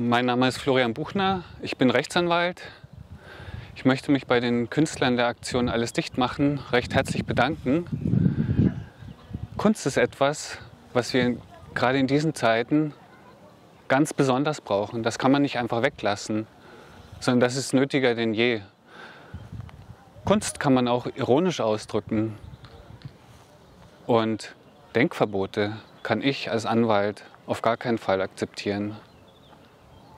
Mein Name ist Florian Buchner, ich bin Rechtsanwalt. Ich möchte mich bei den Künstlern der Aktion Alles dicht machen recht herzlich bedanken. Kunst ist etwas, was wir gerade in diesen Zeiten ganz besonders brauchen. Das kann man nicht einfach weglassen, sondern das ist nötiger denn je. Kunst kann man auch ironisch ausdrücken. Und Denkverbote kann ich als Anwalt auf gar keinen Fall akzeptieren.